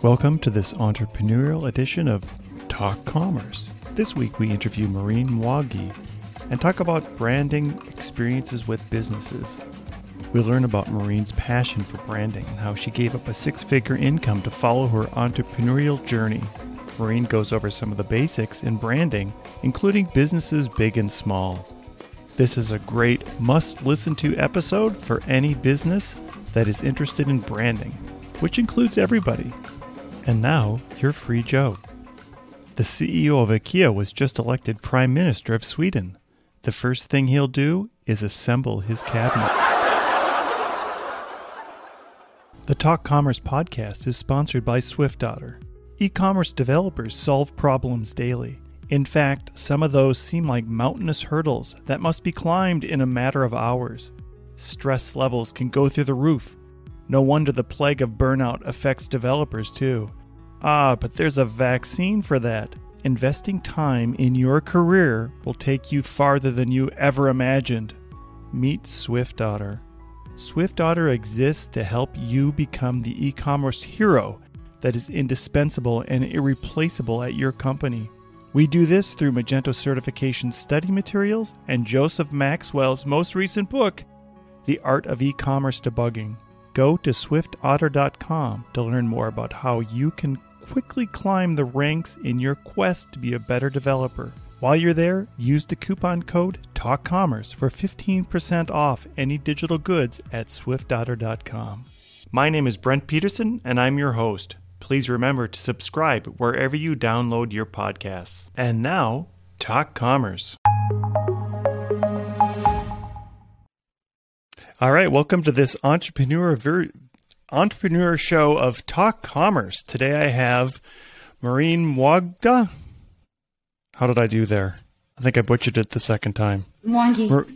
Welcome to this entrepreneurial edition of Talk Commerce. This week we interview Maureen Mwangi and talk about branding experiences with businesses. We learn about Maureen's passion for branding and how she gave up a six figure income to follow her entrepreneurial journey. Maureen goes over some of the basics in branding, including businesses big and small. This is a great must listen to episode for any business that is interested in branding, which includes everybody. And now, your free Joe. The CEO of IKEA was just elected Prime Minister of Sweden. The first thing he'll do is assemble his cabinet. The Talk Commerce podcast is sponsored by SwiftOtter. E commerce developers solve problems daily. In fact, some of those seem like mountainous hurdles that must be climbed in a matter of hours. Stress levels can go through the roof. No wonder the plague of burnout affects developers too. Ah, but there's a vaccine for that. Investing time in your career will take you farther than you ever imagined. Meet SwiftOtter. SwiftOtter exists to help you become the e commerce hero that is indispensable and irreplaceable at your company. We do this through Magento certification study materials and Joseph Maxwell's most recent book, The Art of E Commerce Debugging. Go to swiftotter.com to learn more about how you can quickly climb the ranks in your quest to be a better developer. While you're there, use the coupon code TALKCommerce for 15% off any digital goods at swiftotter.com. My name is Brent Peterson, and I'm your host. Please remember to subscribe wherever you download your podcasts. And now, Talk Commerce. All right, welcome to this entrepreneur ver- entrepreneur show of Talk Commerce. Today I have Maureen Mwagda. How did I do there? I think I butchered it the second time. Mar-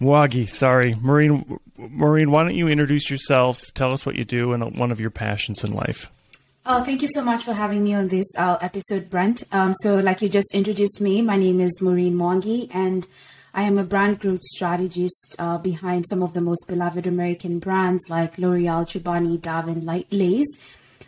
Mwagi, sorry. Maureen, Maureen, why don't you introduce yourself? Tell us what you do and one of your passions in life. Oh, thank you so much for having me on this uh, episode, Brent. Um, so, like you just introduced me, my name is Maureen Mwangi, and I am a brand growth strategist uh, behind some of the most beloved American brands like L'Oreal, Chobani, Dove, and Lay's.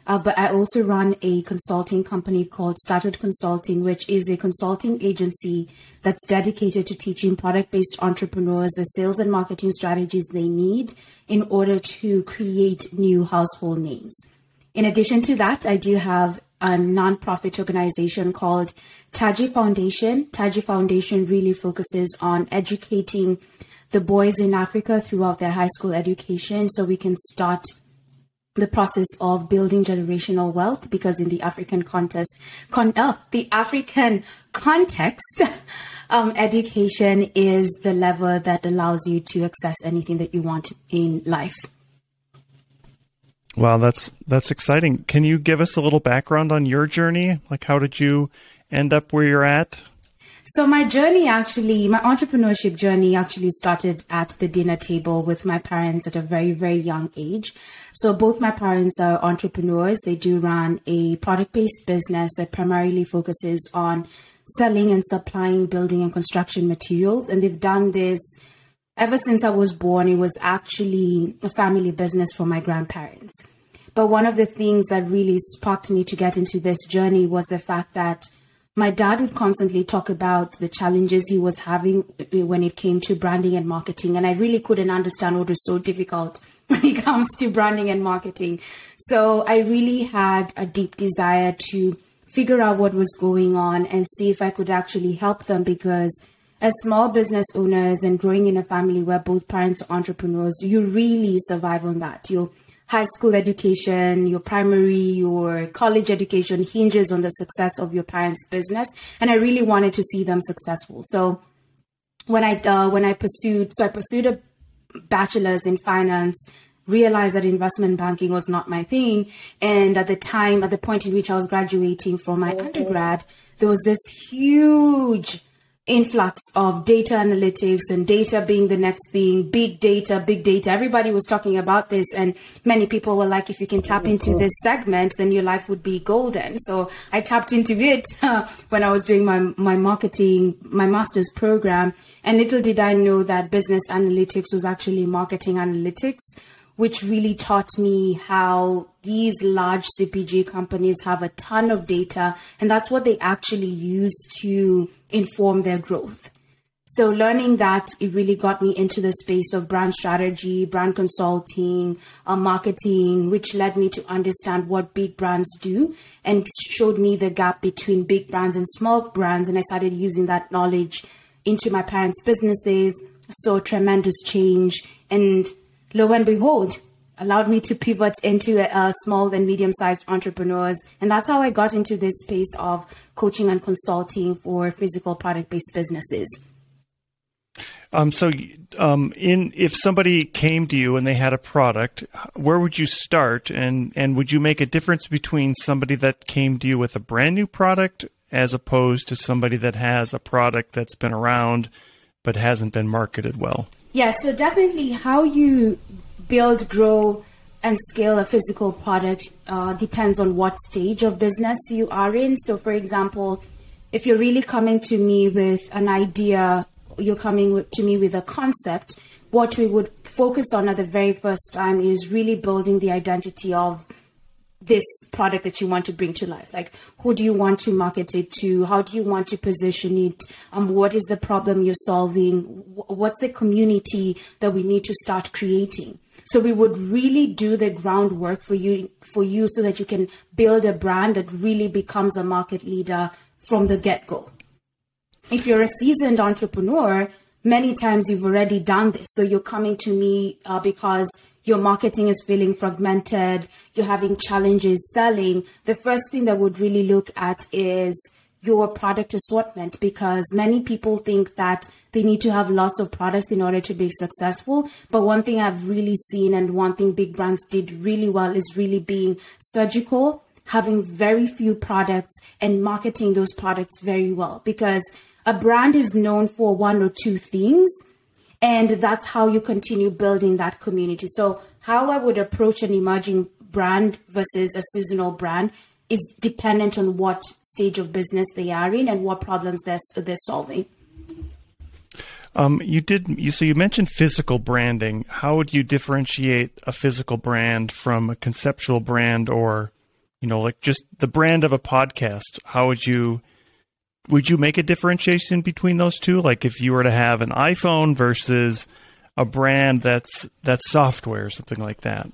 Uh, but I also run a consulting company called Started Consulting, which is a consulting agency that's dedicated to teaching product based entrepreneurs the sales and marketing strategies they need in order to create new household names. In addition to that, I do have a nonprofit organization called Taji Foundation. Taji Foundation really focuses on educating the boys in Africa throughout their high school education so we can start the process of building generational wealth because in the African context, con- oh, the African context, um, education is the lever that allows you to access anything that you want in life. Wow, that's that's exciting. Can you give us a little background on your journey? Like how did you end up where you're at? So my journey actually, my entrepreneurship journey actually started at the dinner table with my parents at a very, very young age. So both my parents are entrepreneurs. They do run a product-based business that primarily focuses on selling and supplying building and construction materials. And they've done this ever since I was born. It was actually a family business for my grandparents. But one of the things that really sparked me to get into this journey was the fact that my dad would constantly talk about the challenges he was having uh, uh, when it came to branding and marketing. And I really couldn't understand what was so difficult when it comes to branding and marketing. So I really had a deep desire to figure out what was going on and see if I could actually help them because as small business owners and growing in a family where both parents are entrepreneurs, you really survive on that. Your high school education, your primary, your college education hinges on the success of your parents' business. And I really wanted to see them successful. So when I uh, when I pursued, so I pursued a bachelor's in finance. Realized that investment banking was not my thing, and at the time, at the point in which I was graduating from my undergrad, there was this huge influx of data analytics and data being the next thing, big data, big data. Everybody was talking about this, and many people were like, if you can tap into this segment, then your life would be golden. So I tapped into it when I was doing my, my marketing, my master's program. And little did I know that business analytics was actually marketing analytics which really taught me how these large CPG companies have a ton of data, and that's what they actually use to inform their growth. So, learning that, it really got me into the space of brand strategy, brand consulting, uh, marketing, which led me to understand what big brands do and showed me the gap between big brands and small brands. And I started using that knowledge into my parents' businesses. Saw tremendous change and lo and behold, allowed me to pivot into small and medium sized entrepreneurs. And that's how I got into this space of coaching and consulting for physical product based businesses. Um, so, um, in if somebody came to you and they had a product, where would you start, and and would you make a difference between somebody that came to you with a brand new product as opposed to somebody that has a product that's been around but hasn't been marketed well? Yeah, so definitely how you build, grow, and scale a physical product uh, depends on what stage of business you are in. So, for example, if you're really coming to me with an idea, you're coming to me with a concept, what we would focus on at the very first time is really building the identity of this product that you want to bring to life? Like who do you want to market it to? How do you want to position it? Um, what is the problem you're solving? What's the community that we need to start creating? So we would really do the groundwork for you for you so that you can build a brand that really becomes a market leader from the get-go. If you're a seasoned entrepreneur many times you've already done this. So you're coming to me uh, because your marketing is feeling fragmented, you're having challenges selling, the first thing that would really look at is your product assortment because many people think that they need to have lots of products in order to be successful. But one thing I've really seen and one thing big brands did really well is really being surgical, having very few products and marketing those products very well. Because a brand is known for one or two things and that's how you continue building that community. So, how I would approach an emerging brand versus a seasonal brand is dependent on what stage of business they are in and what problems they're, they're solving. Um, you did you so you mentioned physical branding. How would you differentiate a physical brand from a conceptual brand, or you know, like just the brand of a podcast? How would you would you make a differentiation between those two? Like if you were to have an iPhone versus a brand that's that's software or something like that.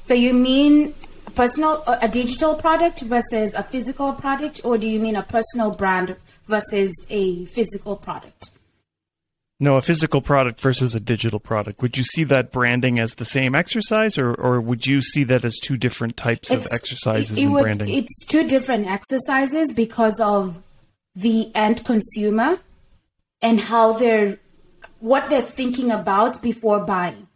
So you mean a personal a digital product versus a physical product or do you mean a personal brand versus a physical product? No, a physical product versus a digital product. Would you see that branding as the same exercise, or, or would you see that as two different types it's, of exercises in would, branding? It's two different exercises because of the end consumer and how they're what they're thinking about before buying.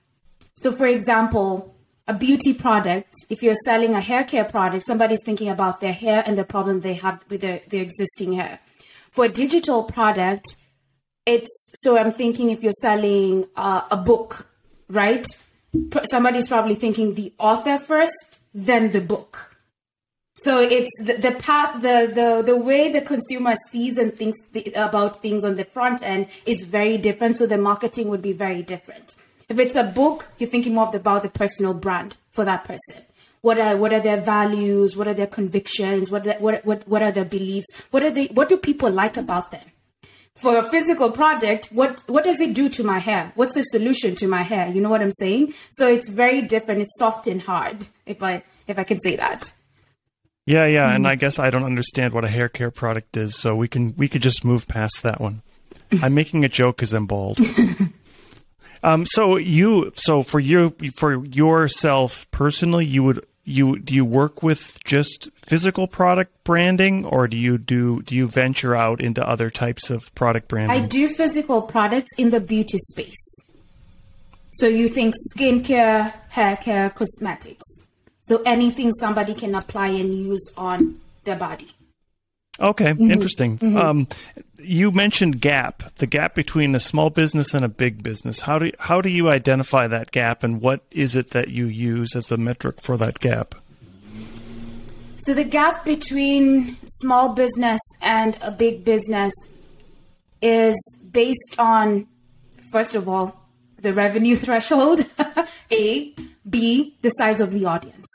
So, for example, a beauty product, if you're selling a hair care product, somebody's thinking about their hair and the problem they have with their, their existing hair. For a digital product, it's so I'm thinking if you're selling uh, a book, right? Somebody's probably thinking the author first, then the book. So it's the, the path, the, the the way the consumer sees and thinks about things on the front end is very different. So the marketing would be very different. If it's a book, you're thinking more about the personal brand for that person. What are what are their values? What are their convictions? What are, what what what are their beliefs? What are they? What do people like about them? For a physical product, what what does it do to my hair? What's the solution to my hair? You know what I'm saying? So it's very different. It's soft and hard, if I if I can say that. Yeah, yeah, mm-hmm. and I guess I don't understand what a hair care product is, so we can we could just move past that one. I'm making a joke because I'm bald. um, so you, so for you, for yourself personally, you would you do you work with just physical product branding or do you do do you venture out into other types of product branding? I do physical products in the beauty space. So you think skincare, hair care, cosmetics. So anything somebody can apply and use on their body. Okay, mm-hmm. interesting. Mm-hmm. Um, you mentioned gap, the gap between a small business and a big business. How do how do you identify that gap, and what is it that you use as a metric for that gap? So the gap between small business and a big business is based on, first of all, the revenue threshold. a, B, the size of the audience.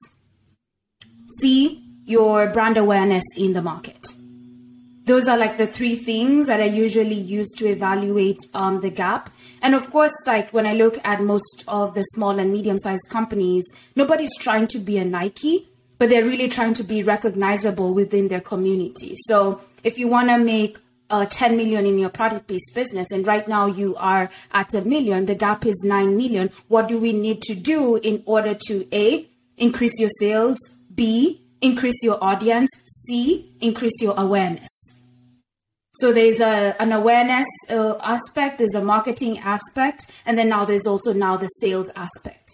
C, your brand awareness in the market those are like the three things that I usually use to evaluate um, the gap. And of course, like when I look at most of the small and medium sized companies, nobody's trying to be a Nike, but they're really trying to be recognizable within their community. So if you want to make uh, 10 million in your product based business and right now you are at a million, the gap is 9 million. What do we need to do in order to A, increase your sales, B, increase your audience, C, increase your awareness? So there's a, an awareness uh, aspect, there's a marketing aspect, and then now there's also now the sales aspect.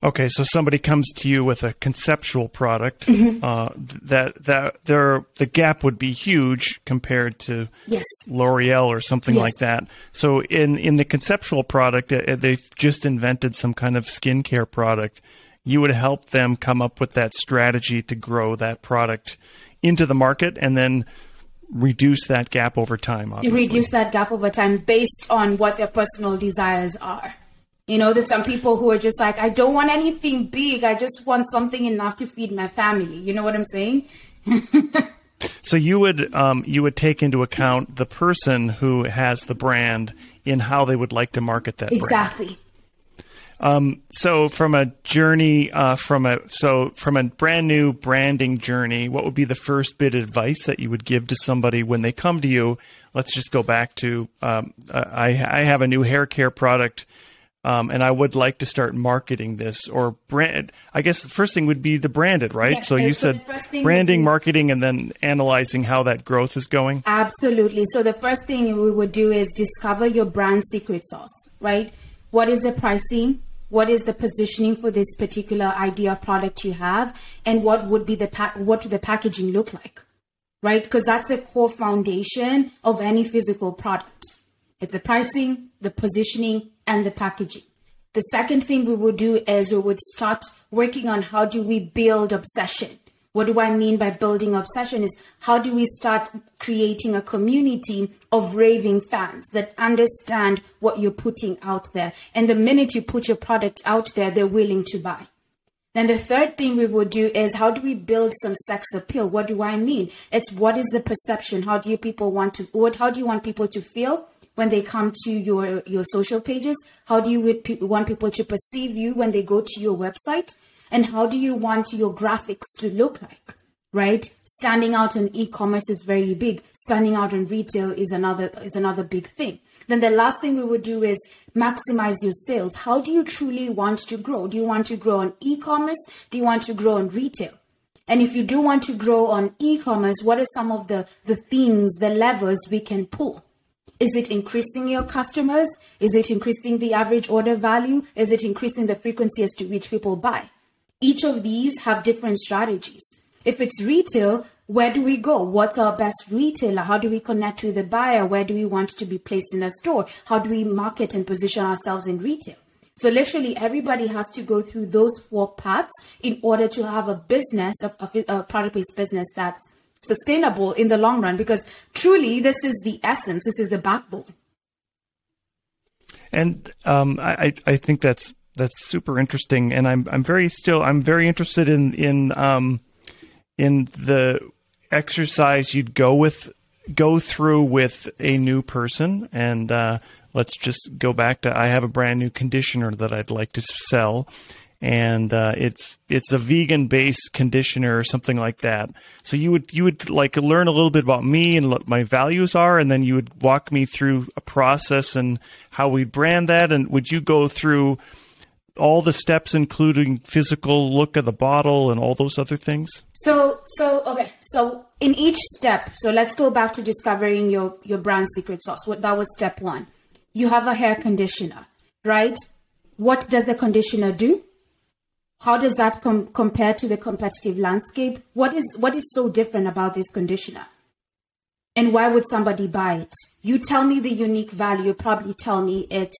Okay, so somebody comes to you with a conceptual product mm-hmm. uh, that that there the gap would be huge compared to yes. L'Oreal or something yes. like that. So in in the conceptual product, uh, they've just invented some kind of skincare product. You would help them come up with that strategy to grow that product into the market, and then reduce that gap over time. Obviously. Reduce that gap over time based on what their personal desires are. You know, there's some people who are just like, I don't want anything big. I just want something enough to feed my family. You know what I'm saying? so you would um, you would take into account the person who has the brand in how they would like to market that exactly. Brand. Um, so from a journey, uh, from a so from a brand new branding journey, what would be the first bit of advice that you would give to somebody when they come to you? Let's just go back to um, I, I have a new hair care product. Um, and I would like to start marketing this or brand. I guess the first thing would be the branded, right? Yes, so you so said branding, marketing, and then analyzing how that growth is going. Absolutely. So the first thing we would do is discover your brand secret sauce, right? What is the pricing? What is the positioning for this particular idea product you have and what would be the pa- what would the packaging look like right? Because that's a core foundation of any physical product. It's the pricing the positioning and the packaging. The second thing we would do is we would start working on how do we build obsession what do I mean by building obsession is how do we start creating a community of raving fans that understand what you're putting out there. And the minute you put your product out there, they're willing to buy. Then the third thing we will do is how do we build some sex appeal? What do I mean? It's what is the perception? How do you people want to what how do you want people to feel when they come to your your social pages? How do you want people to perceive you when they go to your website? And how do you want your graphics to look like right? Standing out on e-commerce is very big. Standing out on retail is another is another big thing. Then the last thing we would do is maximize your sales. How do you truly want to grow? Do you want to grow on e-commerce? Do you want to grow on retail? And if you do want to grow on e-commerce what are some of the the things the levers we can pull? Is it increasing your customers? Is it increasing the average order value? Is it increasing the frequency as to which people buy each of these have different strategies. If it's retail, where do we go? What's our best retailer? How do we connect with the buyer? Where do we want to be placed in a store? How do we market and position ourselves in retail? So literally everybody has to go through those four paths in order to have a business, a, a product-based business that's sustainable in the long run because truly this is the essence, this is the backbone. And um, I, I think that's that's super interesting, and I'm I'm very still I'm very interested in in um in the exercise you'd go with go through with a new person and uh, let's just go back to I have a brand new conditioner that I'd like to sell and uh, it's it's a vegan based conditioner or something like that. So you would you would like learn a little bit about me and what my values are, and then you would walk me through a process and how we brand that. And would you go through all the steps, including physical look of the bottle and all those other things? So, so okay. So in each step, so let's go back to discovering your your brand secret sauce. What that was step one. You have a hair conditioner, right? What does a conditioner do? How does that com- compare to the competitive landscape? What is what is so different about this conditioner? And why would somebody buy it? You tell me the unique value. Probably tell me it's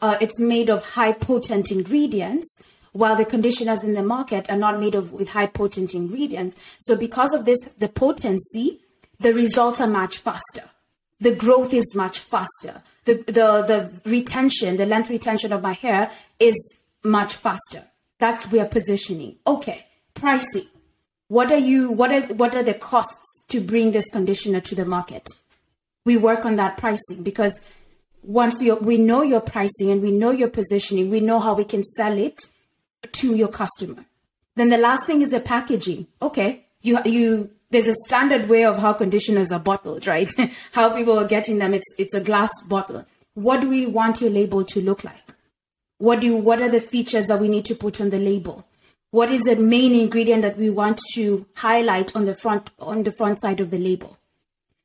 uh, it's made of high potent ingredients, while the conditioners in the market are not made of with high potent ingredients. So because of this, the potency, the results are much faster. The growth is much faster. The the the retention, the length retention of my hair is much faster. That's where positioning. Okay, pricing. What are you? What are what are the costs to bring this conditioner to the market? We work on that pricing because once we know your pricing and we know your positioning, we know how we can sell it to your customer. Then the last thing is the packaging. Okay, you you there's a standard way of how conditioners are bottled, right? how people are getting them. It's it's a glass bottle. What do we want your label to look like? What do you, what are the features that we need to put on the label? What is the main ingredient that we want to highlight on the front on the front side of the label?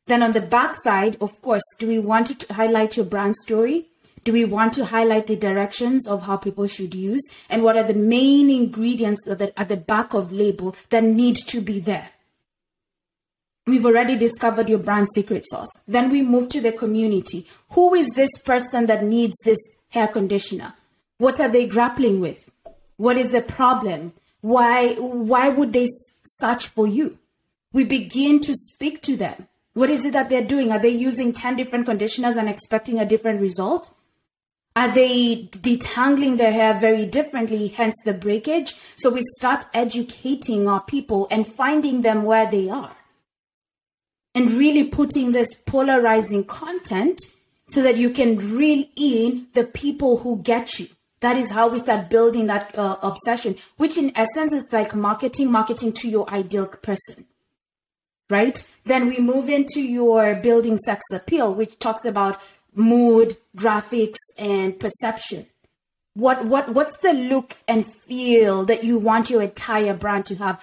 Then on the back side, of course, do we want to highlight your brand story? Do we want to highlight the directions of how people should use? And what are the main ingredients that at the back of label that need to be there? We've already discovered your brand secret sauce. Then we move to the community. Who is this person that needs this hair conditioner? What are they grappling with? What is the problem? Why, why would they search for you? We begin to speak to them. What is it that they're doing? Are they using 10 different conditioners and expecting a different result? Are they detangling their hair very differently, hence the breakage? So we start educating our people and finding them where they are. And really putting this polarizing content so that you can reel in the people who get you. That is how we start building that uh, obsession, which in essence it's like marketing, marketing to your ideal person. Right? Then we move into your building sex appeal, which talks about mood, graphics, and perception. What what what's the look and feel that you want your entire brand to have?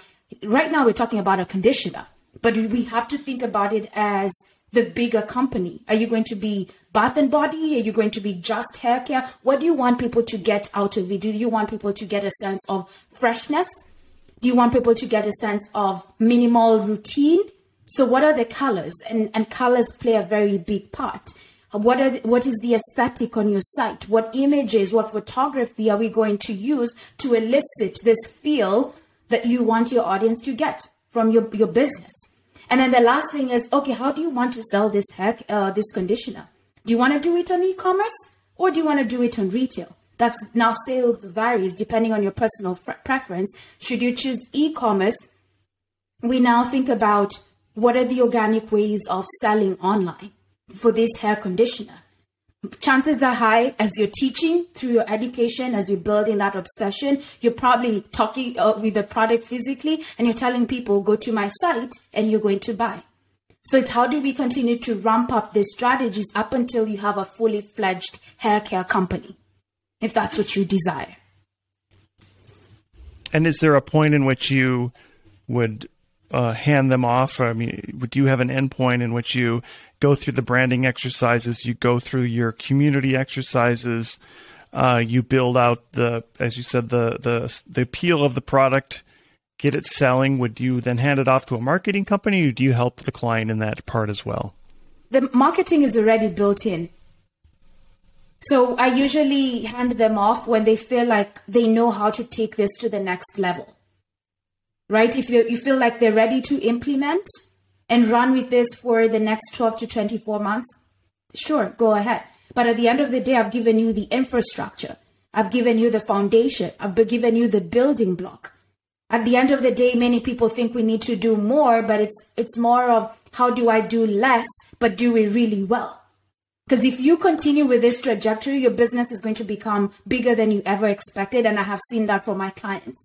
Right now we're talking about a conditioner, but we have to think about it as the bigger company? Are you going to be bath and body? Are you going to be just hair care? What do you want people to get out of it? Do you want people to get a sense of freshness? Do you want people to get a sense of minimal routine? So what are the colors? And, and colors play a very big part. What are the, what is the aesthetic on your site? What images, what photography are we going to use to elicit this feel that you want your audience to get from your, your business? And then the last thing is, okay, how do you want to sell this heck, uh, this conditioner? Do you want to do it on e-commerce or do you want to do it on retail? That's now sales varies depending on your personal f- preference. Should you choose e-commerce, we now think about what are the organic ways of selling online for this hair conditioner chances are high as you're teaching through your education, as you're building that obsession, you're probably talking uh, with the product physically and you're telling people, go to my site and you're going to buy. So it's how do we continue to ramp up these strategies up until you have a fully fledged hair care company, if that's what you desire. And is there a point in which you would uh, hand them off? I mean, do you have an endpoint in which you go through the branding exercises, you go through your community exercises, uh, you build out the, as you said, the the the appeal of the product, get it selling. Would you then hand it off to a marketing company, or do you help the client in that part as well? The marketing is already built in. So I usually hand them off when they feel like they know how to take this to the next level right? If you, feel like they're ready to implement and run with this for the next 12 to 24 months, sure, go ahead. But at the end of the day, I've given you the infrastructure. I've given you the foundation. I've given you the building block. At the end of the day, many people think we need to do more, but it's it's more of how do I do less but do it really well? Because if you continue with this trajectory, your business is going to become bigger than you ever expected. And I have seen that for my clients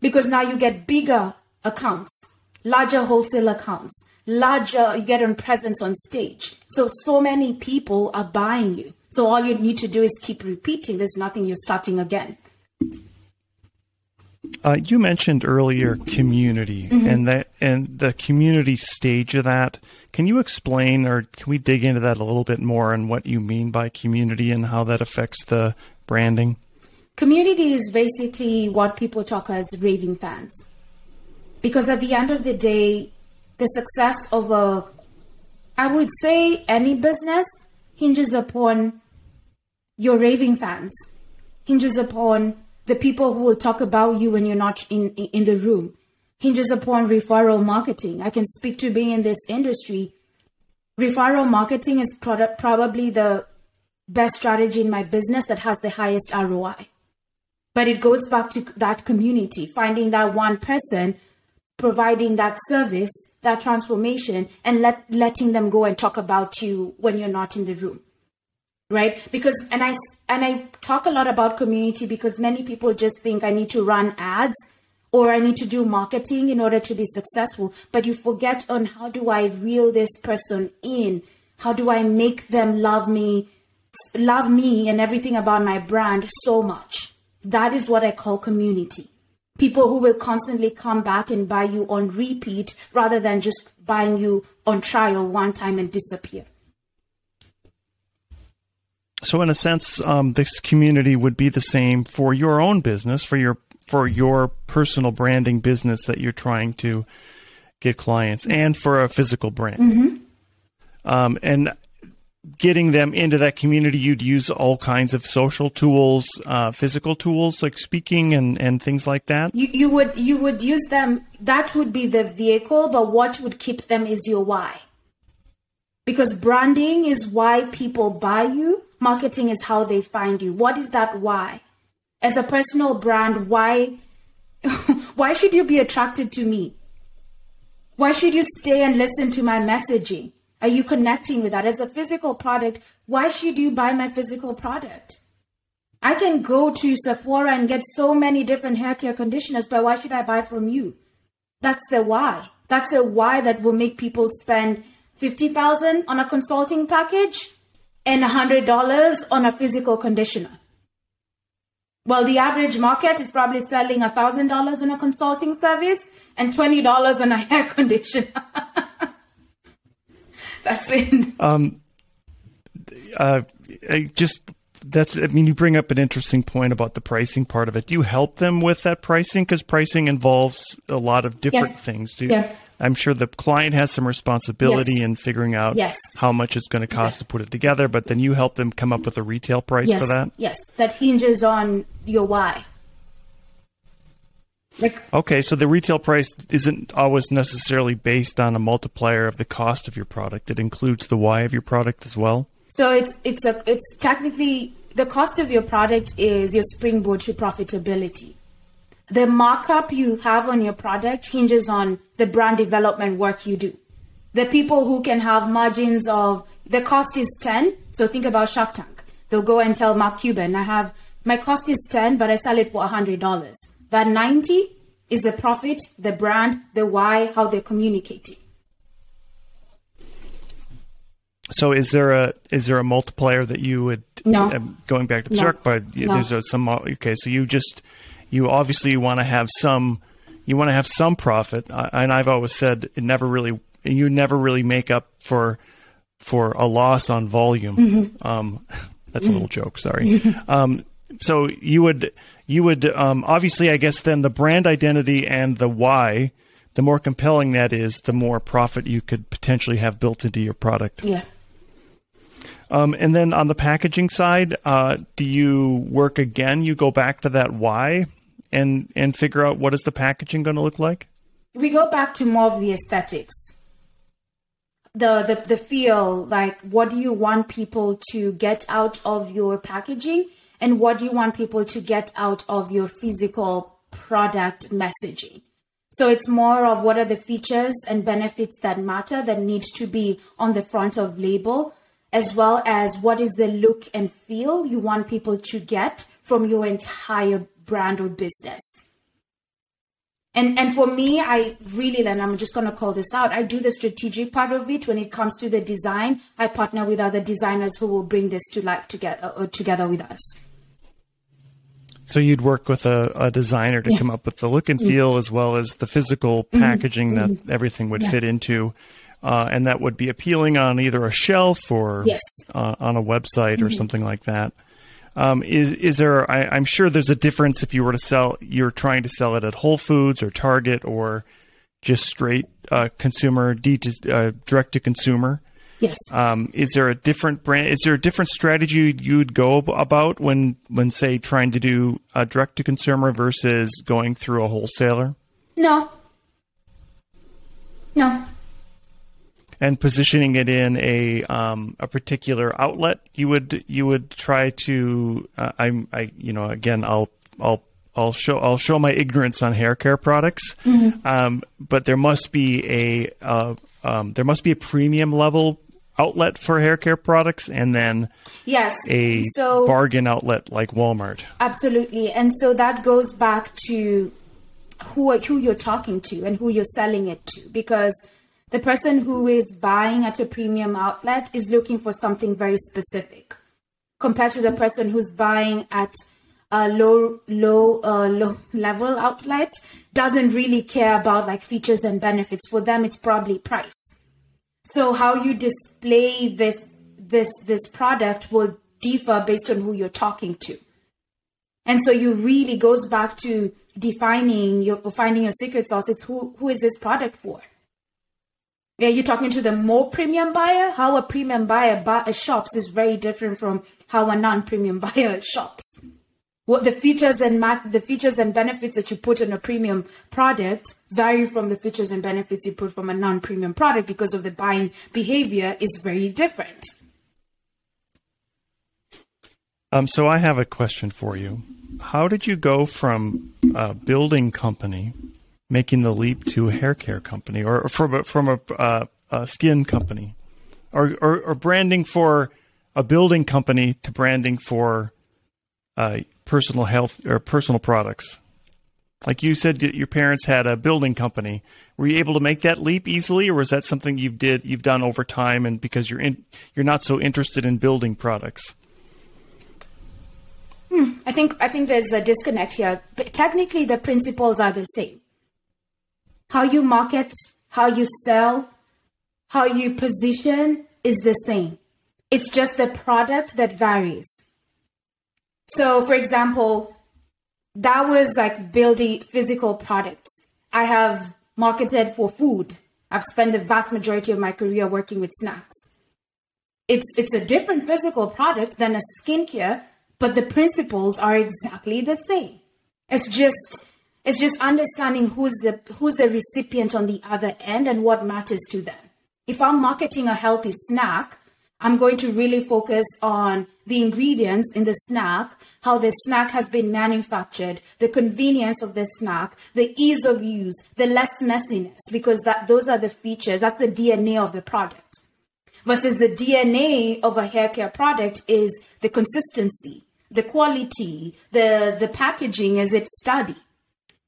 because now you get bigger accounts, larger wholesale accounts, larger, you get a presence on stage. So, so many people are buying you. So all you need to do is keep repeating. There's nothing you're starting again. Uh, you mentioned earlier community mm-hmm. and that and the community stage of that. Can you explain or can we dig into that a little bit more and what you mean by community and how that affects the branding? Community is basically what people talk as raving fans. Because at the end of the day, the success of a, I would say, any business hinges upon your raving fans, hinges upon the people who will talk about you when you're not in, in the room, hinges upon referral marketing. I can speak to being in this industry. Referral marketing is product, probably the best strategy in my business that has the highest ROI. But it goes back to that community, finding that one person, providing that service, that transformation, and let, letting them go and talk about you when you're not in the room. Right? Because, and I, and I talk a lot about community because many people just think I need to run ads or I need to do marketing in order to be successful. But you forget on how do I reel this person in? How do I make them love me, love me and everything about my brand so much? That is what I call community. People who will constantly come back and buy you on repeat rather than just buying you on trial one time and disappear. So, in a sense, um, this community would be the same for your own business, for your for your personal branding business that you're trying to get clients, and for a physical brand. Mm-hmm. Um, and getting them into that community, you'd use all kinds of social tools, uh, physical tools like speaking and, and things like that. You, you would you would use them. That would be the vehicle, but what would keep them is your why. Because branding is why people buy you. Marketing is how they find you. What is that why? As a personal brand, why why should you be attracted to me? Why should you stay and listen to my messaging? Are you connecting with that? As a physical product, why should you buy my physical product? I can go to Sephora and get so many different hair care conditioners, but why should I buy from you? That's the why. That's a why that will make people spend 50,000 on a consulting package and $100 on a physical conditioner. Well, the average market is probably selling $1,000 on a consulting service and $20 on a hair conditioner. That's it. Um, uh, I just that's I mean you bring up an interesting point about the pricing part of it. Do you help them with that pricing because pricing involves a lot of different Yeah. things? Do Yeah. I'm sure the client has some responsibility Yes. in figuring out Yes. how much it's going to cost Yeah. to put it together, but then you help them come up with a retail price yes, for that. Yes, that hinges on your why. Like Okay, so the retail price isn't always necessarily based on a multiplier of the cost of your product. It includes the why of your product as well. so it's it's a it's technically the cost of your product is your springboard to profitability. The markup you have on your product hinges on the brand development work you do. The people who can have margins of the cost is 10. So think about Shark Tank. They'll go and tell Mark Cuban, I have my cost is 10, but I sell it for $100. That 90 is the profit, the brand, the why, how they're communicating. So is there a is there a multiplier that you would No. um, going back to the No. shark but No. there's a, some okay so you just you obviously want to have some you want to have some profit I, and I've always said it never really you never really make up for for a loss on volume Mm-hmm. um that's a little joke sorry um so you would you would um obviously I guess then the brand identity and the why the more compelling that is the more profit you could potentially have built into your product Yeah. um, and then on the packaging side, uh, do you work again? You go back to that why and and figure out what is the packaging going to look like? we go back to more of the aesthetics the, the the feel like what do you want people to get out of your packaging and what do you want people to get out of your physical product messaging so it's more of what are the features and benefits that matter that need to be on the front of label as well as what is the look and feel you want people to get from your entire brand or business and and for me, I really, and I'm just going to call this out. I do the strategic part of it when it comes to the design. I partner with other designers who will bring this to life together uh, together with us. So you'd work with a, a designer to come up with the look and feel as well as the physical packaging that everything would fit into. Uh, and that would be appealing on either a shelf or Yes. uh, on a website or something like that. Um, is is there? I, I'm sure there's a difference if you were to sell. You're trying to sell it at Whole Foods or Target or just straight uh, consumer, D to, uh, direct to consumer. Yes. Um, is there a different brand? Is there a different strategy you'd go about when, when say, trying to do a direct to consumer versus going through a wholesaler? No. No. And positioning it in a um, a particular outlet, you would you would try to. Uh, I'm I you know again I'll I'll I'll show I'll show my ignorance on hair care products, mm-hmm. um, but there must be a uh, um, there must be a premium level outlet for hair care products and then yes a so, bargain outlet like Walmart. Absolutely. And so that goes back to who who you're talking to and who you're selling it to because the person who is buying at a premium outlet is looking for something very specific compared to the person who's buying at a low low uh, low level outlet doesn't really care about like features and benefits for them it's probably price so how you display this this this product will differ based on who you're talking to. And so you really goes back to defining your finding your secret sauce. It's who who is this product for? Are you talking to the more premium buyer? How a premium buyer buy, shops is very different from how a non-premium buyer shops what the features and the features and benefits that you put on a premium product vary from the features and benefits you put from a non-premium product because of the buying behavior is very different. Um, so I have a question for you. How did you go from a building company making the leap to a hair care company, or from a, from a, uh, a skin company, or, or, or branding for a building company to branding for uh, personal health or personal products? Like you said, your parents had a building company. Were you able to make that leap easily, or was that something you've did you've done over time, and because you're in, you're not so interested in building products? Hmm, I think I think there's a disconnect here. But technically, the principles are the same. How you market, how you sell, how you position is the same. It's just the product that varies. So, for example, that was like building physical products. I have marketed for food. I've spent the vast majority of my career working with snacks. It's it's a different physical product than a skincare, but the principles are exactly the same. It's just it's just understanding who's the who's the recipient on the other end and what matters to them. If I'm marketing a healthy snack, I'm going to really focus on the ingredients in the snack, how the snack has been manufactured, the convenience of the snack, the ease of use, the less messiness, because that those are the features, that's the DNA of the product. Versus the DNA of a hair care product is the consistency, the quality, the, the packaging as it's studied.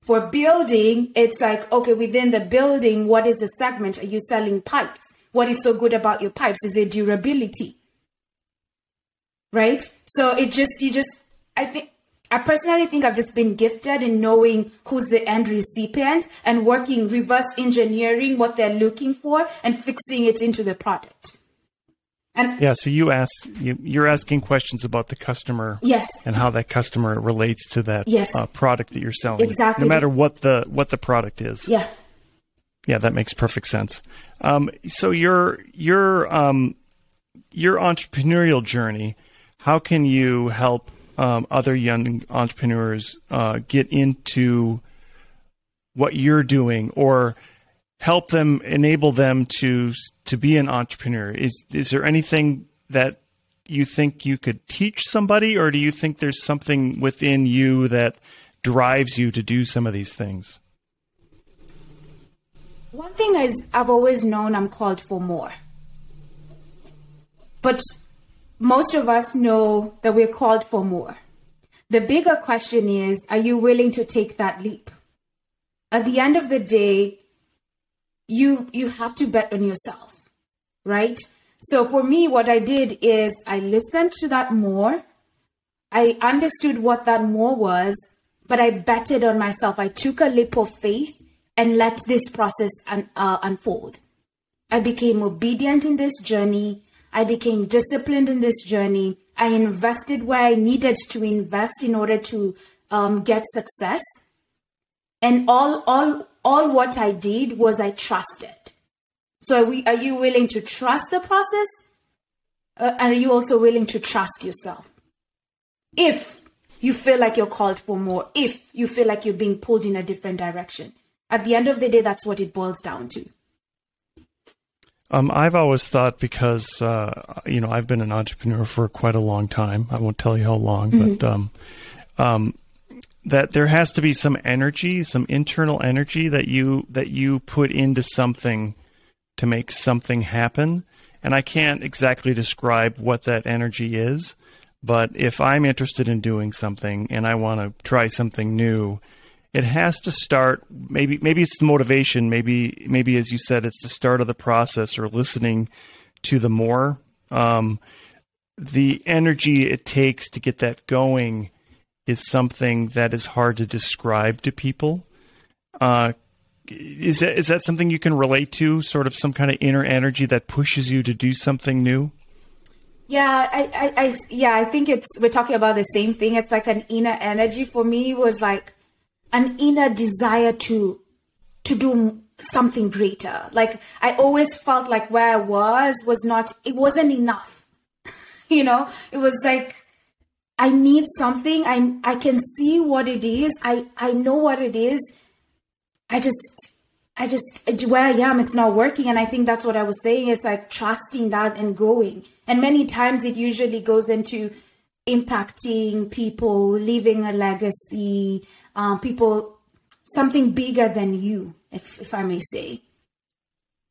For building, it's like, okay, within the building, what is the segment? Are you selling pipes? What is so good about your pipes is their durability. Right? So it just, you just, I think, I personally think I've just been gifted in knowing who's the end recipient and working reverse engineering what they're looking for and fixing it into the product. And yeah, so you ask you, you're asking questions about the customer, yes, and how that customer relates to that yes. uh, product that you're selling, exactly. No matter what the what the product is, yeah, yeah, that makes perfect sense. Um, so your your um, your entrepreneurial journey, how can you help um, other young entrepreneurs uh, get into what you're doing, or help them enable them to to be an entrepreneur? Is is there anything that you think you could teach somebody, or do you think there's something within you that drives you to do some of these things? One thing is, I've always known I'm called for more. But most of us know that we're called for more. The bigger question is, are you willing to take that leap? At the end of the day, you you have to bet on yourself, right? So for me, what I did is I listened to that more. I understood what that more was, but I betted on myself. I took a leap of faith and let this process un- uh, unfold. I became obedient in this journey. I became disciplined in this journey. I invested where I needed to invest in order to um, get success. And all, all, all what I did was I trusted. So are, we, are you willing to trust the process? Uh, are you also willing to trust yourself? If you feel like you're called for more, if you feel like you're being pulled in a different direction, at the end of the day, that's what it boils down to. Um, I've always thought because uh, you know I've been an entrepreneur for quite a long time. I won't tell you how long, mm-hmm. but um, um, that there has to be some energy, some internal energy that you that you put into something to make something happen. And I can't exactly describe what that energy is, but if I'm interested in doing something and I want to try something new, it has to start maybe maybe it's the motivation, maybe maybe as you said it's the start of the process or listening to the more um, the energy it takes to get that going is something that is hard to describe to people. Uh, is that is that something you can relate to? Sort of some kind of inner energy that pushes you to do something new. Yeah, I, I, I, yeah, I think it's we're talking about the same thing. It's like an inner energy for me was like an inner desire to to do something greater. Like I always felt like where I was was not it wasn't enough. you know, it was like I need something. I I can see what it is. I I know what it is I just I just where I am, it's not working. And I think that's what I was saying. It's like trusting that and going. And many times it usually goes into impacting people, leaving a legacy, um, people, something bigger than you, if, if I may say.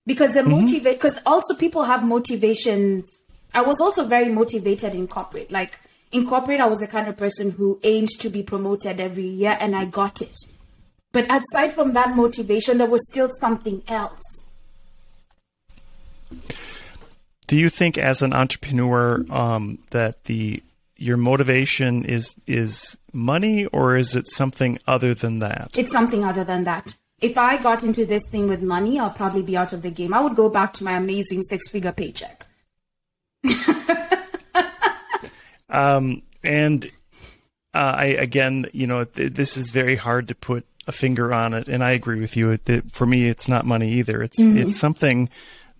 Because the mm-hmm. motivate, because also people have motivations. I was also very motivated in corporate. Like in corporate, I was the kind of person who aimed to be promoted every year, and I got it but aside from that motivation, there was still something else. Do you think, as an entrepreneur, um, that the your motivation is is money, or is it something other than that? It's something other than that. If I got into this thing with money, I'll probably be out of the game. I would go back to my amazing six figure paycheck. um, and uh, I again, you know, th- this is very hard to put a finger on it, and I agree with you. It, it, for me, it's not money either. It's mm-hmm. it's something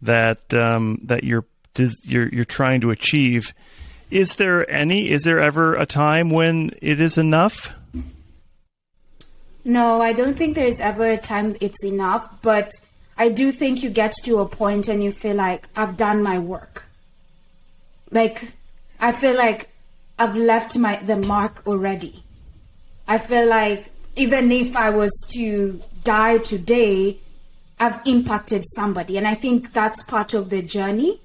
that um, that you're you're you're trying to achieve. Is there any? Is there ever a time when it is enough? No, I don't think there is ever a time it's enough, but I do think you get to a point and you feel like I've done my work. Like I feel like I've left my the mark already. I feel like even if I was to die today, I've impacted somebody. And I think that's part of the journey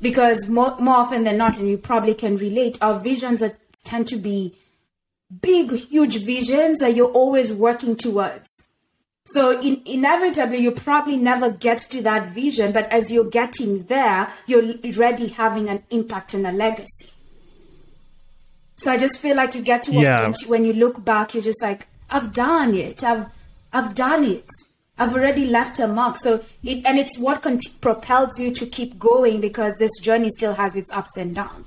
because more, more often than not, and you probably can relate, our visions are, tend to be big, huge visions that you're always working towards. So in, inevitably, you probably never get to that vision, but as you're getting there, you're already having an impact and a legacy. So I just feel like you get to a yeah. point when you look back, you're just like, I've done it. I've I've done it. I've already left a mark. So it and it's what propels you to keep going because this journey still has its ups and downs.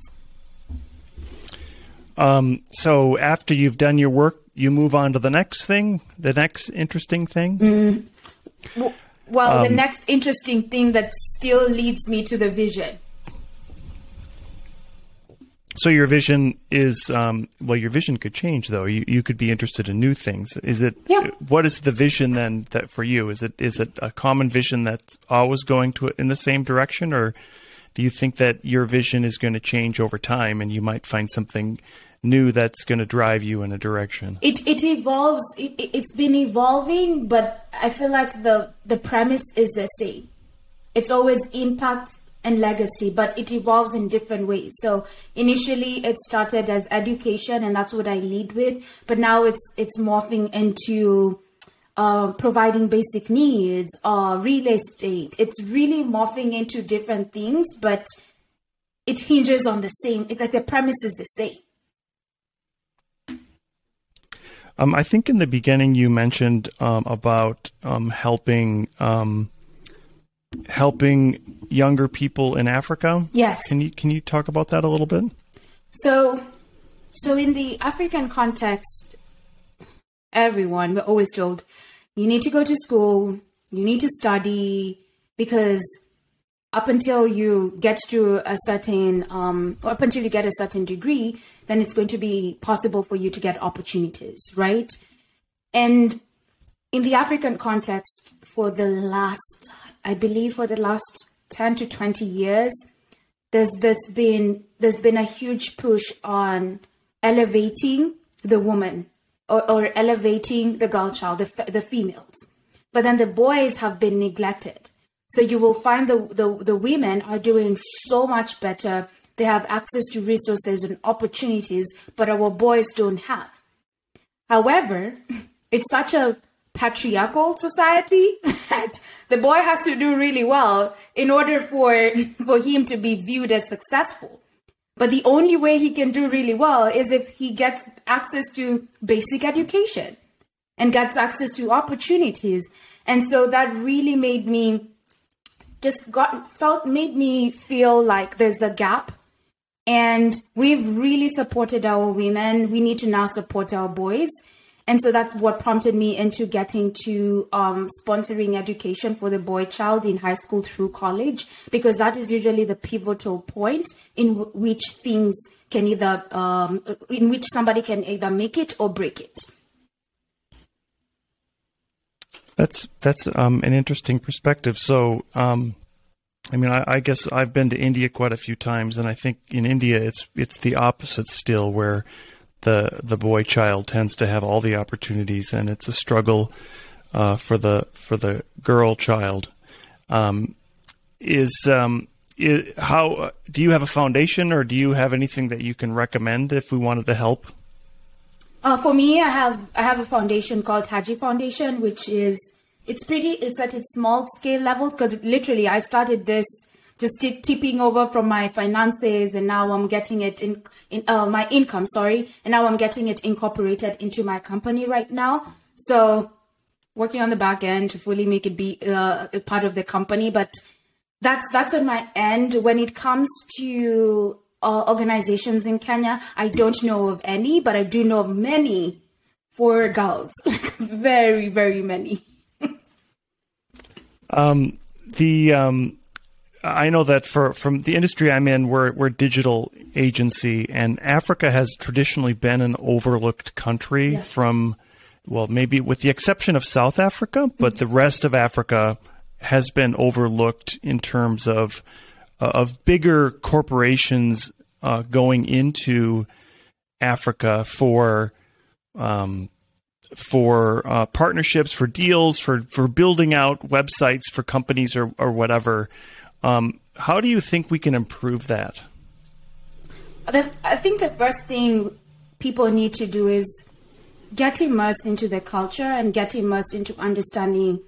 Um, so after you've done your work, you move on to the next thing, the next interesting thing. Mm. Well, um, the next interesting thing that still leads me to the vision so your vision is um, well, your vision could change though. You you could be interested in new things. Is it? Yeah. What is the vision then that for you? Is it is it a common vision that's always going to in the same direction, or do you think that your vision is going to change over time, and you might find something new that's going to drive you in a direction? It it evolves. It, it's been evolving, but I feel like the the premise is the same. It's always impact and legacy, but it evolves in different ways. So initially it started as education and that's what I lead with, but now it's it's morphing into uh, providing basic needs or real estate. It's really morphing into different things, but it hinges on the same. It's like the premise is the same. Um, I think in the beginning you mentioned um, about um, helping um, helping younger people in Africa. Yes. Can you can you talk about that a little bit? So, so in the African context, everyone we're always told you need to go to school, you need to study because up until you get to a certain um, up until you get a certain degree, then it's going to be possible for you to get opportunities, right? And in the African context, for the last, I believe, for the last ten to twenty years, there's there's been there's been a huge push on elevating the woman or, or elevating the girl child, the, the females. But then the boys have been neglected. So you will find the, the, the women are doing so much better. They have access to resources and opportunities, but our boys don't have. However, it's such a patriarchal society that the boy has to do really well in order for for him to be viewed as successful. But the only way he can do really well is if he gets access to basic education and gets access to opportunities. And so that really made me just got felt made me feel like there's a gap and we've really supported our women. We need to now support our boys and so that's what prompted me into getting to um, sponsoring education for the boy child in high school through college because that is usually the pivotal point in w- which things can either um, in which somebody can either make it or break it. That's that's um, an interesting perspective. So um, I mean, I, I, guess I've been to India quite a few times, and I think in India it's it's the opposite still, where the the boy child tends to have all the opportunities, and it's a struggle uh, for the for the girl child. Um, is um, is, how do you have a foundation, or do you have anything that you can recommend if we wanted to help? Uh, for me, I have I have a foundation called Taji Foundation, which is it's pretty. It's at its small scale level because literally I started this just t- tipping over from my finances, and now I'm getting it in in uh, my income, sorry, and now I'm getting it incorporated into my company right now. So working on the back end to fully make it be uh, a part of the company, but that's that's on my end. When it comes to uh, organizations in Kenya, I don't know of any, but I do know of many for girls, very very many. um, the um, I know that for from the industry I'm in, we're we're a digital agency, and Africa has traditionally been an overlooked country yes. from, well, maybe with the exception of South Africa, but mm-hmm. the rest of Africa has been overlooked in terms of uh, of bigger corporations uh, going into Africa for um, for uh, partnerships, for deals, for for building out websites for companies or or whatever. Um, how do you think we can improve that? I think the first thing people need to do is get immersed into the culture and get immersed into understanding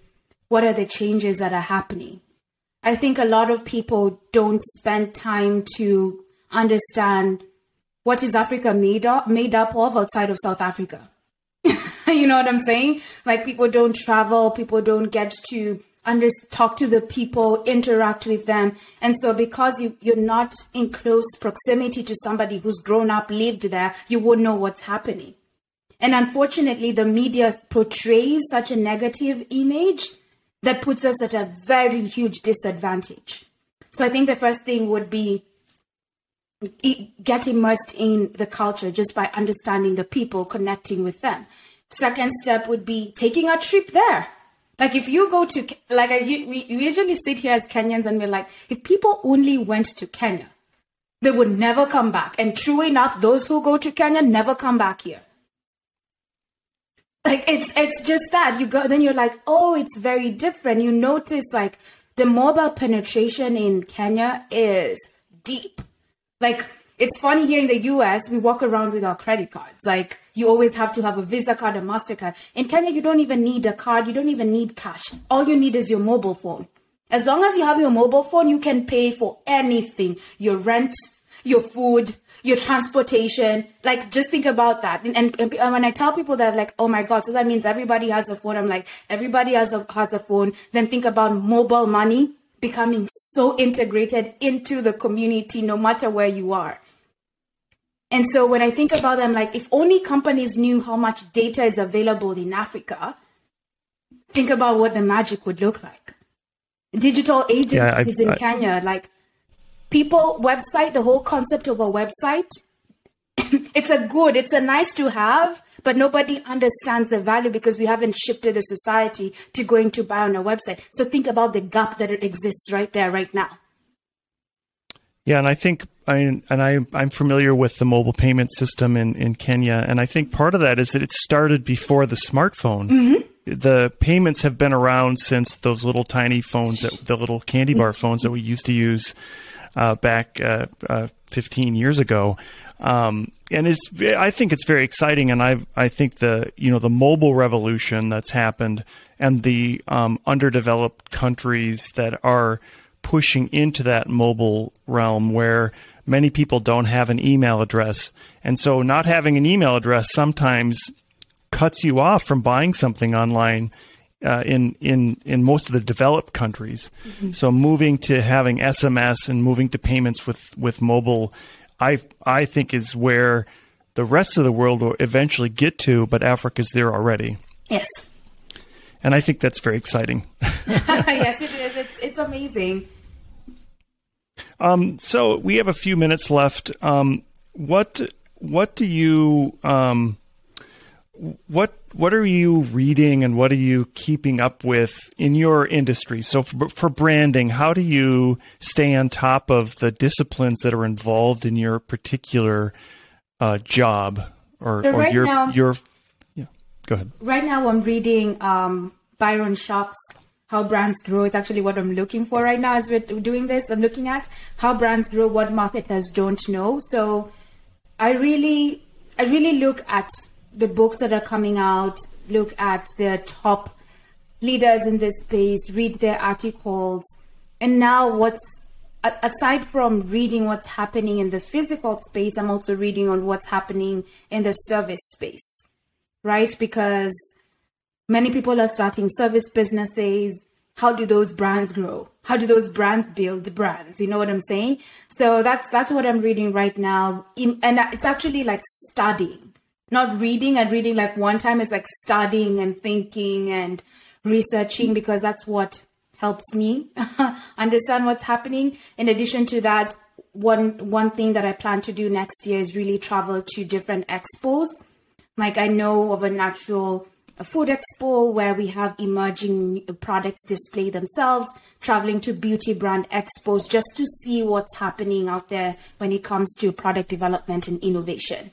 what are the changes that are happening. I think a lot of people don't spend time to understand what is Africa made up made up of outside of South Africa. you know what I'm saying? Like people don't travel, people don't get to under, talk to the people, interact with them. And so because you, you're not in close proximity to somebody who's grown up, lived there, you won't know what's happening. And unfortunately, the media portrays such a negative image that puts us at a very huge disadvantage. So I think the first thing would be get immersed in the culture just by understanding the people, connecting with them. Second step would be taking a trip there like if you go to like we usually sit here as Kenyans and we're like, if people only went to Kenya, they would never come back. And true enough, those who go to Kenya never come back here. Like it's it's just that you go then you're like, oh, it's very different. You notice like the mobile penetration in Kenya is deep. Like it's funny here in the US, we walk around with our credit cards. Like you always have to have a Visa card, a MasterCard. In Kenya, you don't even need a card. You don't even need cash. All you need is your mobile phone. As long as you have your mobile phone, you can pay for anything. Your rent, your food, your transportation. Like, just think about that. And, and, and, when I tell people that, like, oh my God, so that means everybody has a phone. I'm like, everybody has a, has a phone. Then think about mobile money becoming so integrated into the community, no matter where you are. And so when I think about them, like if only companies knew how much data is available in Africa, think about what the magic would look like. Digital agencies yeah, I, in I, Kenya, like people website, the whole concept of a website, it's a good, it's a nice to have, but nobody understands the value because we haven't shifted the society to going to buy on a website. So think about the gap that it exists right there, right now. Yeah, and I think I and I I'm familiar with the mobile payment system in in Kenya, and I think part of that is that it started before the smartphone. Mm-hmm. The payments have been around since those little tiny phones, that, the little candy bar phones that we used to use uh, back uh, uh, 15 years ago. Um, and it's I think it's very exciting, and I I think the you know the mobile revolution that's happened and the um, underdeveloped countries that are pushing into that mobile realm where many people don't have an email address. And so not having an email address sometimes cuts you off from buying something online uh, in, in, in most of the developed countries. Mm-hmm. So moving to having SMS and moving to payments with, with mobile, I, I think is where the rest of the world will eventually get to, but Africa's there already. Yes. And I think that's very exciting. yes, it is. It's, it's amazing. Um, so we have a few minutes left. Um, what what do you um, what what are you reading and what are you keeping up with in your industry? So for, for branding, how do you stay on top of the disciplines that are involved in your particular uh, job or, so or right your now, your yeah? Go ahead. Right now, I'm reading um, Byron Sharp's how brands grow is actually what I'm looking for right now as we're doing this. I'm looking at how brands grow, what marketers don't know. So I really, I really look at the books that are coming out, look at the top leaders in this space, read their articles, and now what's aside from reading what's happening in the physical space, I'm also reading on what's happening in the service space, right? Because Many people are starting service businesses. How do those brands grow? How do those brands build brands? You know what I'm saying? So that's that's what I'm reading right now, and it's actually like studying, not reading. And reading like one time is like studying and thinking and researching because that's what helps me understand what's happening. In addition to that, one one thing that I plan to do next year is really travel to different expos. Like I know of a natural food expo where we have emerging products display themselves, traveling to beauty brand expos just to see what's happening out there when it comes to product development and innovation.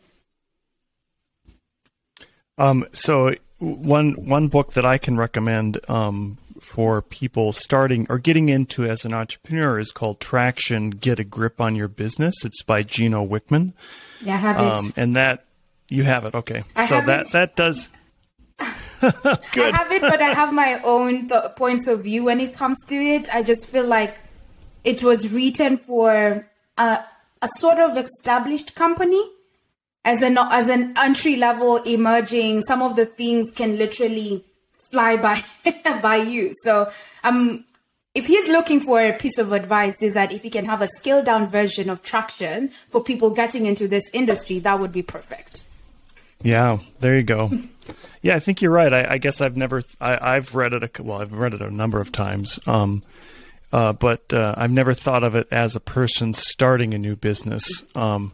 Um, so one one book that I can recommend um, for people starting or getting into as an entrepreneur is called Traction: Get a Grip on Your Business. It's by Gino Wickman. Yeah, I have it. Um, and that you have it. Okay, I so that it. that does I have it, but I have my own th- points of view when it comes to it. I just feel like it was written for a, a sort of established company as an as an entry level emerging. Some of the things can literally fly by by you. So um, if he's looking for a piece of advice, is that if he can have a scaled down version of traction for people getting into this industry, that would be perfect. Yeah, there you go. Yeah, I think you're right. I, I guess I've never, I, have read it. A, well, I've read it a number of times, um, uh, but uh, I've never thought of it as a person starting a new business. Um,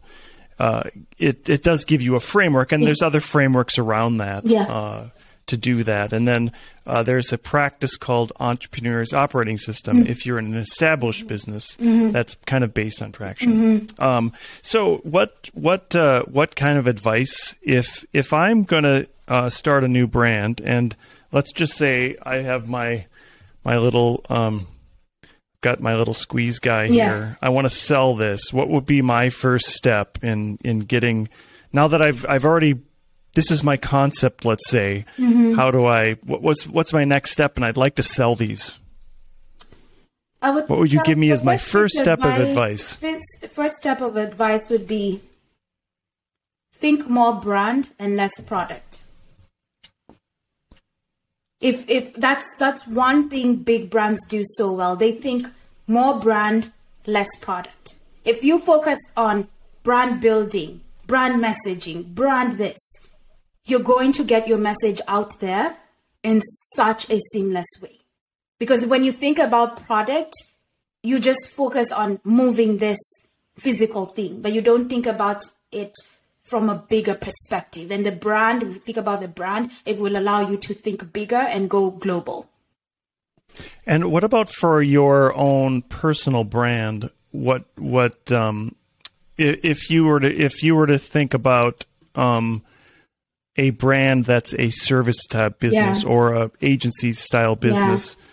uh, it it does give you a framework, and there's other frameworks around that. Yeah uh, to do that. And then uh, there's a practice called Entrepreneur's Operating System. Mm-hmm. If you're in an established business, mm-hmm. that's kind of based on traction. Mm-hmm. Um, so, what what uh, what kind of advice if if I'm going to uh, start a new brand and let's just say I have my my little um, got my little squeeze guy yeah. here. I want to sell this. What would be my first step in in getting now that I've I've already this is my concept let's say. Mm-hmm. how do i what, what's what's my next step? And i'd like to sell these. Would what would you give me as my first step advice, of advice? first, first step of advice would be think more brand and less product. If if that's that's one thing big brands do so well. They think more brand less product. If you focus on brand building brand messaging, brand this. You're going to get your message out there in such a seamless way. Because when you think about product, you just focus on moving this physical thing, but you don't think about it from a bigger perspective. And the brand, if you think about the brand, it will allow you to think bigger and go global. And what about for your own personal brand? What what um, if you were to if you were to think about um, a brand that's a service type business yeah. or a agency style business? Yeah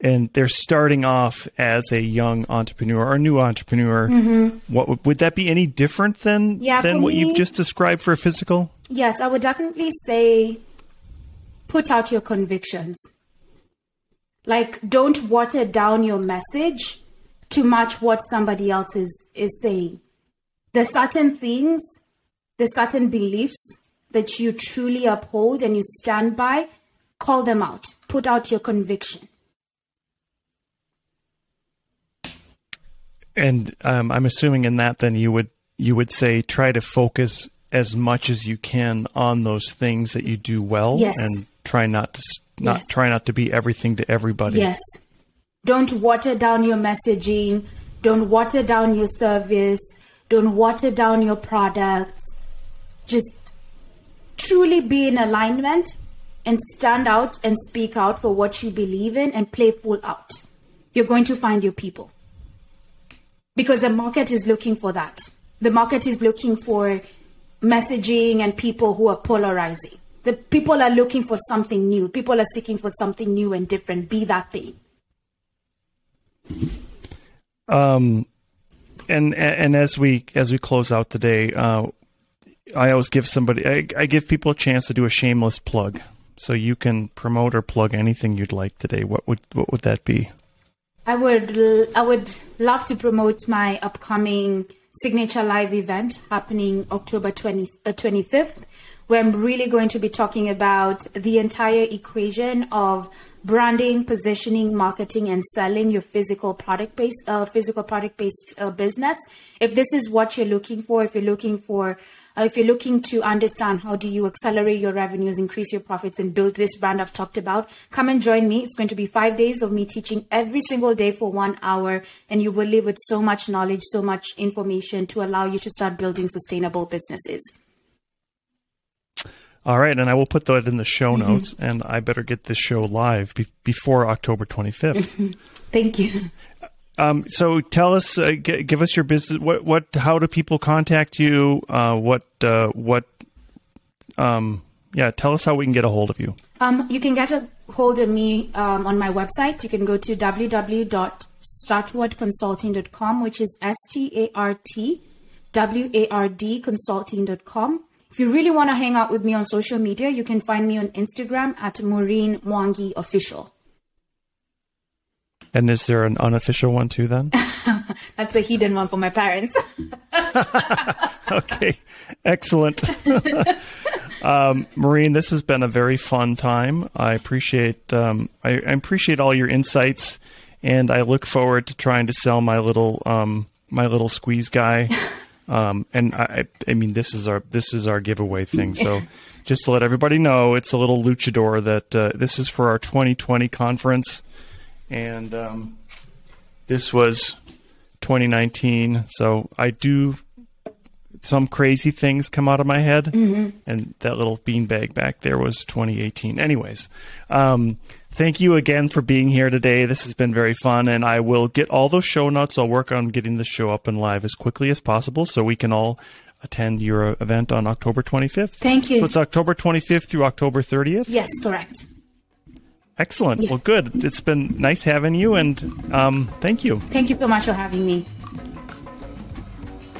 and they're starting off as a young entrepreneur or a new entrepreneur, mm-hmm. what would, would that be any different than yeah, than what me, you've just described for a physical? Yes, I would definitely say put out your convictions. Like don't water down your message to match what somebody else is is saying. There's certain things, there's certain beliefs that you truly uphold and you stand by, call them out. Put out your conviction And um, I'm assuming in that, then you would you would say try to focus as much as you can on those things that you do well, yes. and try not to not yes. try not to be everything to everybody. Yes. Don't water down your messaging. Don't water down your service. Don't water down your products. Just truly be in alignment and stand out and speak out for what you believe in and play full out. You're going to find your people because the market is looking for that. The market is looking for messaging and people who are polarizing. The people are looking for something new. People are seeking for something new and different. Be that thing. Um, and and as we as we close out today, uh, I always give somebody I, I give people a chance to do a shameless plug. So you can promote or plug anything you'd like today. What would what would that be? I would I would love to promote my upcoming signature live event happening October 20, uh, 25th, where I'm really going to be talking about the entire equation of branding, positioning, marketing, and selling your physical product based uh, physical product based uh, business. If this is what you're looking for, if you're looking for uh, if you're looking to understand how do you accelerate your revenues, increase your profits, and build this brand I've talked about, come and join me. It's going to be five days of me teaching every single day for one hour, and you will leave with so much knowledge, so much information to allow you to start building sustainable businesses. All right, and I will put that in the show mm-hmm. notes, mm-hmm. and I better get this show live be- before October 25th. Thank you. Um, so tell us, uh, g- give us your business. What, what, how do people contact you? Uh, what, uh, what, um, yeah, tell us how we can get a hold of you. Um, you can get a hold of me um, on my website. You can go to www.startwardconsulting.com, which is S T A R T W A R D consulting.com. If you really want to hang out with me on social media, you can find me on Instagram at Maureen Mwangi Official. And is there an unofficial one too then? That's a hidden one for my parents. okay, excellent. um, Maureen, this has been a very fun time. I appreciate um, I, I, appreciate all your insights, and I look forward to trying to sell my little um, my little squeeze guy. Um, and I, I mean, this is our this is our giveaway thing. So, just to let everybody know, it's a little luchador that uh, this is for our 2020 conference and um, this was 2019. So I do some crazy things come out of my head, mm-hmm. and that little beanbag back there was 2018. Anyways, um, thank you again for being here today. This has been very fun, and I will get all those show notes. I'll work on getting the show up and live as quickly as possible so we can all attend your event on October 25th. Thank you. So it's October 25th through October 30th? Yes, correct. Excellent. Yeah. Well, good. It's been nice having you, and um, thank you. Thank you so much for having me.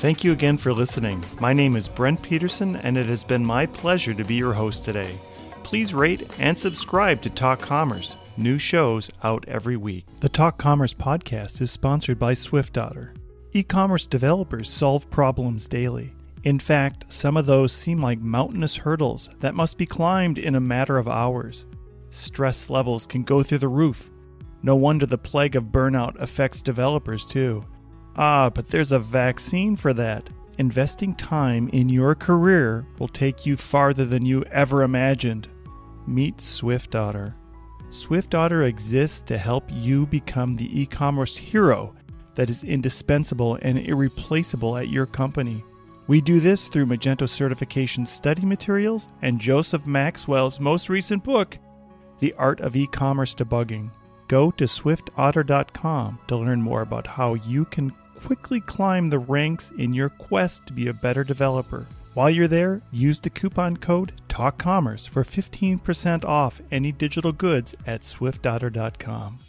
Thank you again for listening. My name is Brent Peterson, and it has been my pleasure to be your host today. Please rate and subscribe to Talk Commerce. New shows out every week. The Talk Commerce podcast is sponsored by SwiftOtter. E commerce developers solve problems daily. In fact, some of those seem like mountainous hurdles that must be climbed in a matter of hours. Stress levels can go through the roof. No wonder the plague of burnout affects developers too. Ah, but there's a vaccine for that investing time in your career will take you farther than you ever imagined. Meet SwiftOtter. SwiftOtter exists to help you become the e commerce hero that is indispensable and irreplaceable at your company. We do this through Magento certification study materials and Joseph Maxwell's most recent book, The Art of E-commerce Debugging. Go to swiftotter.com to learn more about how you can quickly climb the ranks in your quest to be a better developer. While you're there, use the coupon code TALKCommerce for 15% off any digital goods at swiftotter.com.